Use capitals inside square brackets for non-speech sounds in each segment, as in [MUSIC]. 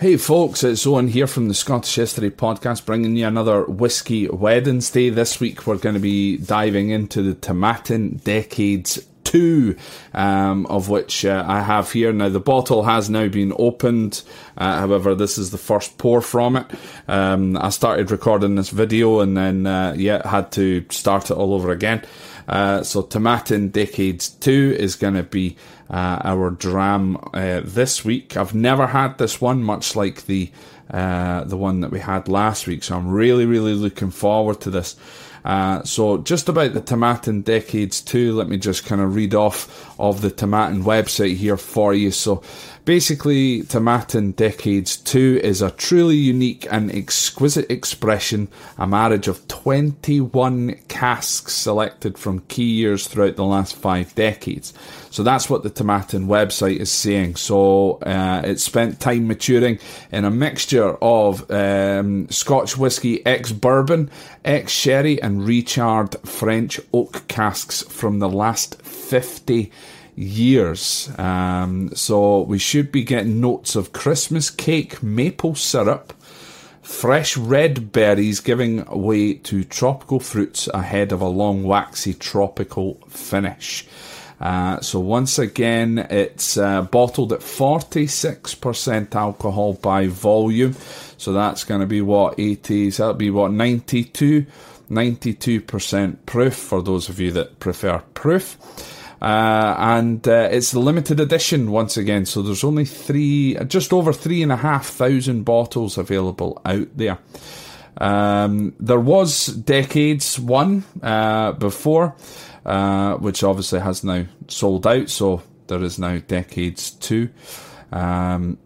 Hey folks, it's Owen here from the Scottish History Podcast, bringing you another Whisky Wednesday. This week we're going to be diving into the Tomatin Decades two, um, of which uh, I have here. Now, the bottle has now been opened. Uh, however, this is the first pour from it. Um, I started recording this video and then, uh, yeah, had to start it all over again. Uh, so, Tomatin Decades 2 is going to be uh, our dram uh, this week. I've never had this one, much like the uh, the one that we had last week. So I'm really, really looking forward to this. Uh, so just about the Tomatin Decades 2, let me just kind of read off of the Tomatin website here for you. So basically, Tomatin Decades 2 is a truly unique and exquisite expression, a marriage of 21 casks selected from key years throughout the last five decades. So that's what the Tomatin website is saying. So uh, it spent time maturing in a mixture of um, Scotch whisky, ex bourbon, ex sherry, and recharred French oak casks from the last 50 years. Um, so we should be getting notes of Christmas cake, maple syrup, fresh red berries giving way to tropical fruits ahead of a long waxy tropical finish. Uh, so once again, it's uh, bottled at 46% alcohol by volume. So that's going to be what 80s. That'll be what 92, 92% proof for those of you that prefer proof. Uh, and uh, it's the limited edition once again. So there's only three, just over three and a half thousand bottles available out there. Um, there was decades one uh, before uh, which obviously has now sold out. So there is now Decades 2. Um,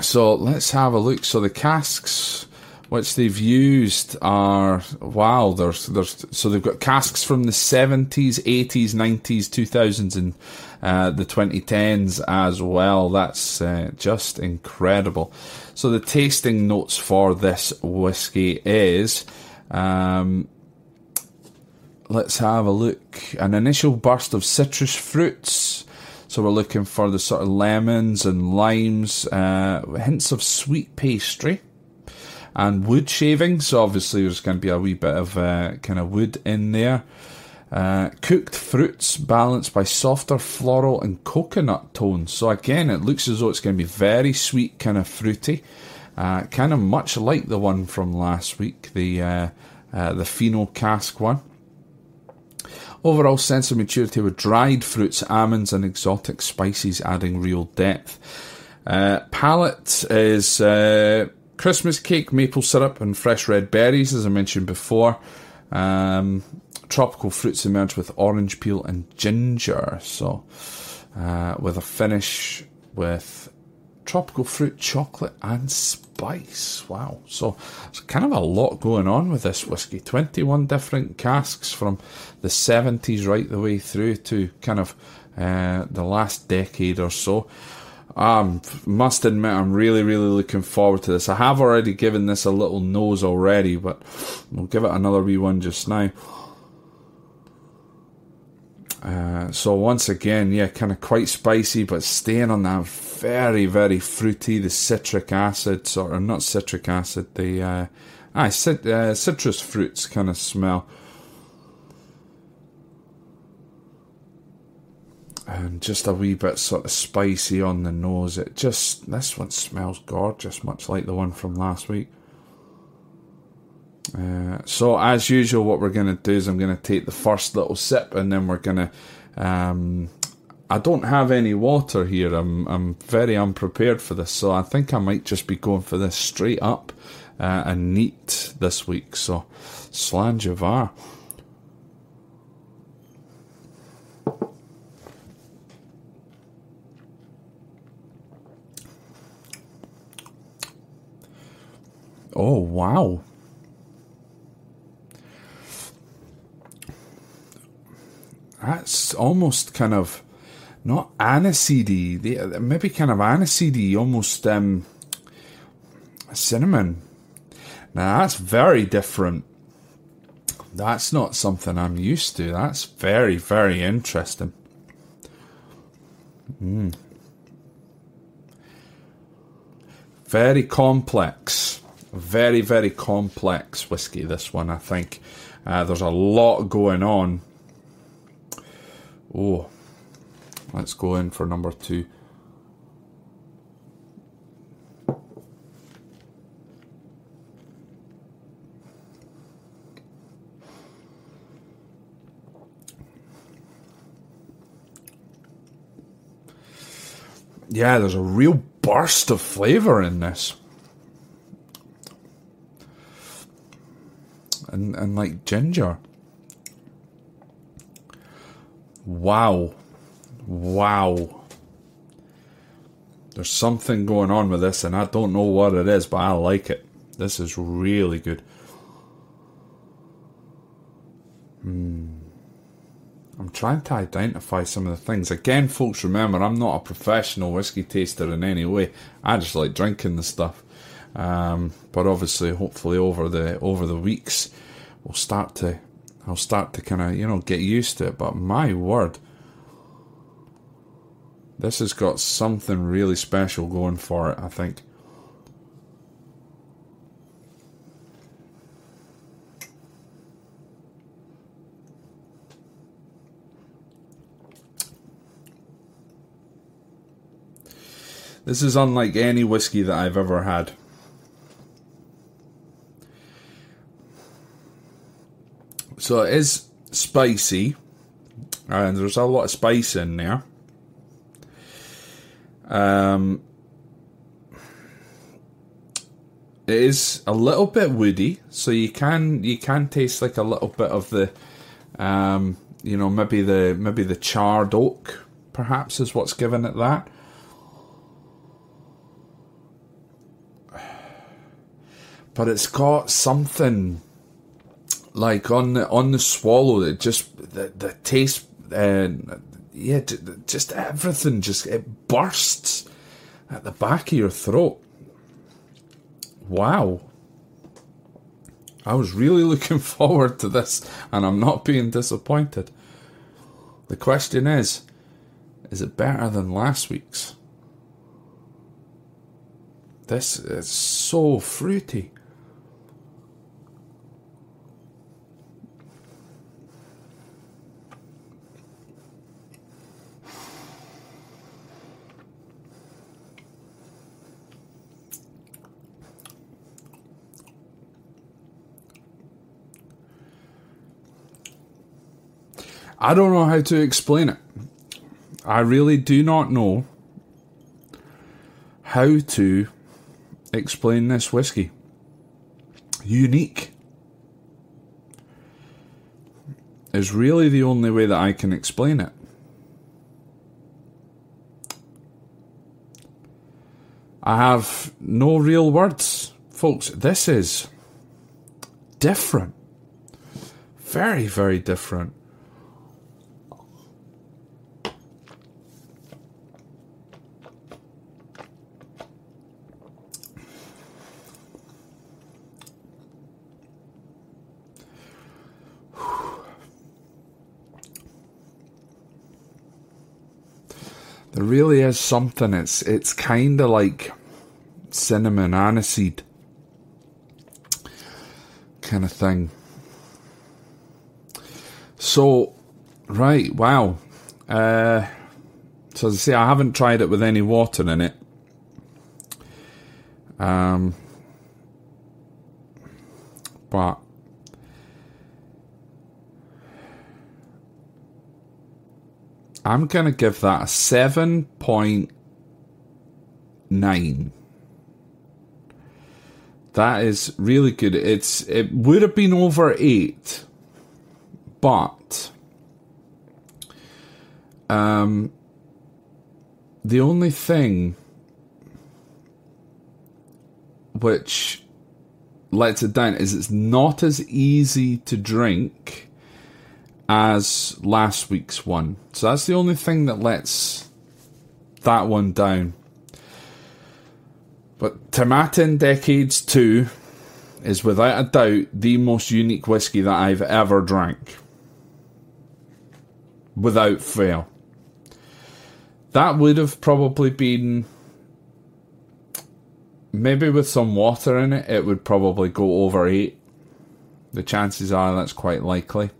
so let's have a look. So the casks which they've used are wow. There's there's so they've got casks from the seventies, eighties, nineties, two thousands, and uh, the twenty tens as well. That's uh, just incredible. So the tasting notes for this whiskey is um, let's have a look. An initial burst of citrus fruits. So we're looking for the sort of lemons and limes, uh, hints of sweet pastry and wood shavings. So obviously there's going to be a wee bit of uh, kind of wood in there. Uh, cooked fruits balanced by softer floral and coconut tones. So again, it looks as though it's going to be very sweet, kind of fruity, uh, kind of much like the one from last week, the uh, uh, the Fino cask one. Overall sense of maturity with dried fruits, almonds, and exotic spices adding real depth. Uh, palate is uh, Christmas cake, maple syrup, and fresh red berries, as I mentioned before. Um, tropical fruits emerge with orange peel and ginger. So, uh, with a finish with tropical fruit, chocolate, and spice. Wow. So there's kind of a lot going on with this whiskey. 21 different casks from the 70s right the way through to kind of uh, the last decade or so. Um, must admit, I'm really, really looking forward to this. I have already given this a little nose already, but we'll give it another wee one just now. Uh, so once again, yeah, kind of quite spicy, but staying on that very, very fruity, the citric acid, sort of not citric acid, the uh, ah, cit- uh, citrus fruits kind of smell. And just a wee bit sort of spicy on the nose. It just this one smells gorgeous, much like the one from last week. Uh, so as usual, what we're going to do is I'm going to take the first little sip, and then we're going to. Um, I don't have any water here. I'm I'm very unprepared for this, so I think I might just be going for this straight up uh, and neat this week. So, Slàinte mhath. Oh, wow. That's almost kind of not aniseedy, maybe kind of aniseedy, almost um, cinnamon. Now that's very different. That's not something I'm used to. That's very, very interesting. Mm. Very complex. Very, very complex whiskey, this one, I think. Uh, there's a lot going on. Oh, let's go in for number two. Yeah, there's a real burst of flavour in this. And, and like ginger. Wow. Wow. There's something going on with this, and I don't know what it is, but I like it. This is really good. Hmm. I'm trying to identify some of the things. Again, folks, remember, I'm not a professional whiskey taster in any way. I just like drinking the stuff. Um, but obviously, hopefully, over the over the weeks, we'll start to I'll start to kind of, you know, get used to it. But my word, this has got something really special going for it, I think. This is unlike any whiskey that I've ever had. So it is spicy, and there's a lot of spice in there. Um, it is a little bit woody, so you can you can taste like a little bit of the, um, you know, maybe the maybe the charred oak, perhaps is what's giving it that. But it's got something like on the on the swallow, it just the the taste, uh, yeah, just everything just it bursts at the back of your throat. Wow. I was really [LAUGHS] looking forward to this, and I'm not being disappointed. The question is is it better than last week's? This is so fruity. I don't know how to explain it. I really do not know how to explain this whiskey. Unique is really the only way that I can explain it. I have no real words, folks. This is different. Very, very different. There really is something. It's it's kind of like cinnamon aniseed kind of thing. So, right, wow. Uh, so as I say, I haven't tried it with any water in it. Um, but I'm going to give that a 7.9. That is really good. It's it would have been over 8 but um the only thing which lets it down is it's not as easy to drink as last week's one. So that's the only thing that lets that one down. But Tomatin Decades 2 is without a doubt the most unique whiskey that I've ever drank. Without fail. That would have probably been maybe with some water in it, it would probably go over eight. The chances are that's quite likely.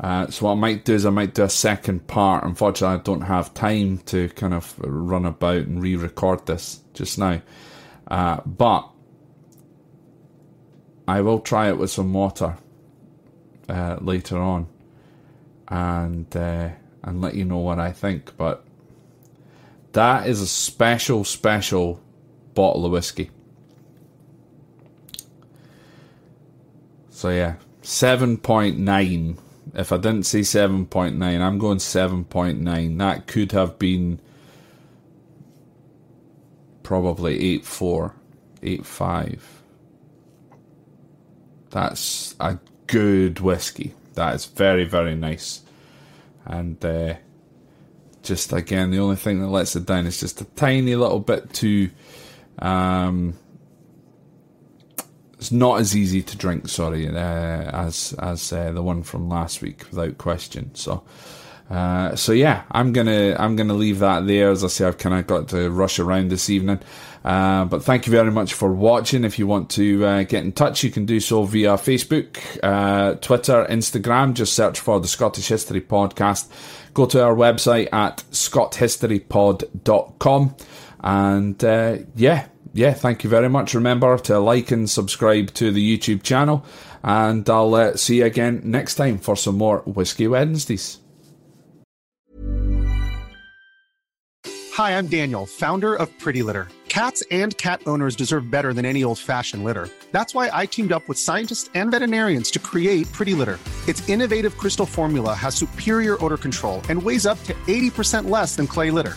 Uh, so what I might do is I might do a second part. Unfortunately, I don't have time to kind of run about and re-record this just now. Uh, but I will try it with some water uh, later on, and uh, and let you know what I think. But that is a special, special bottle of whiskey. So yeah, seven point nine. If I didn't say seven point nine, I'm going seven point nine. That could have been probably eight four, eight five. That's a good whiskey. That is very very nice, and uh, just again the only thing that lets it down is just a tiny little bit too um, it's not as easy to drink, sorry, uh, as as uh, the one from last week, without question. So, uh, so yeah, I'm gonna I'm gonna leave that there. As I say, I've kind of got to rush around this evening. Uh, but thank you very much for watching. If you want to uh, get in touch, you can do so via Facebook, uh, Twitter, Instagram. Just search for the Scottish History Podcast. Go to our website at scotthistorypod.com. And uh, yeah, yeah, thank you very much. Remember to like and subscribe to the YouTube channel. And I'll uh, see you again next time for some more Whisky Wednesdays. Hi, I'm Daniel, founder of Pretty Litter. Cats and cat owners deserve better than any old fashioned litter. That's why I teamed up with scientists and veterinarians to create Pretty Litter. Its innovative crystal formula has superior odor control and weighs up to 80% less than clay litter.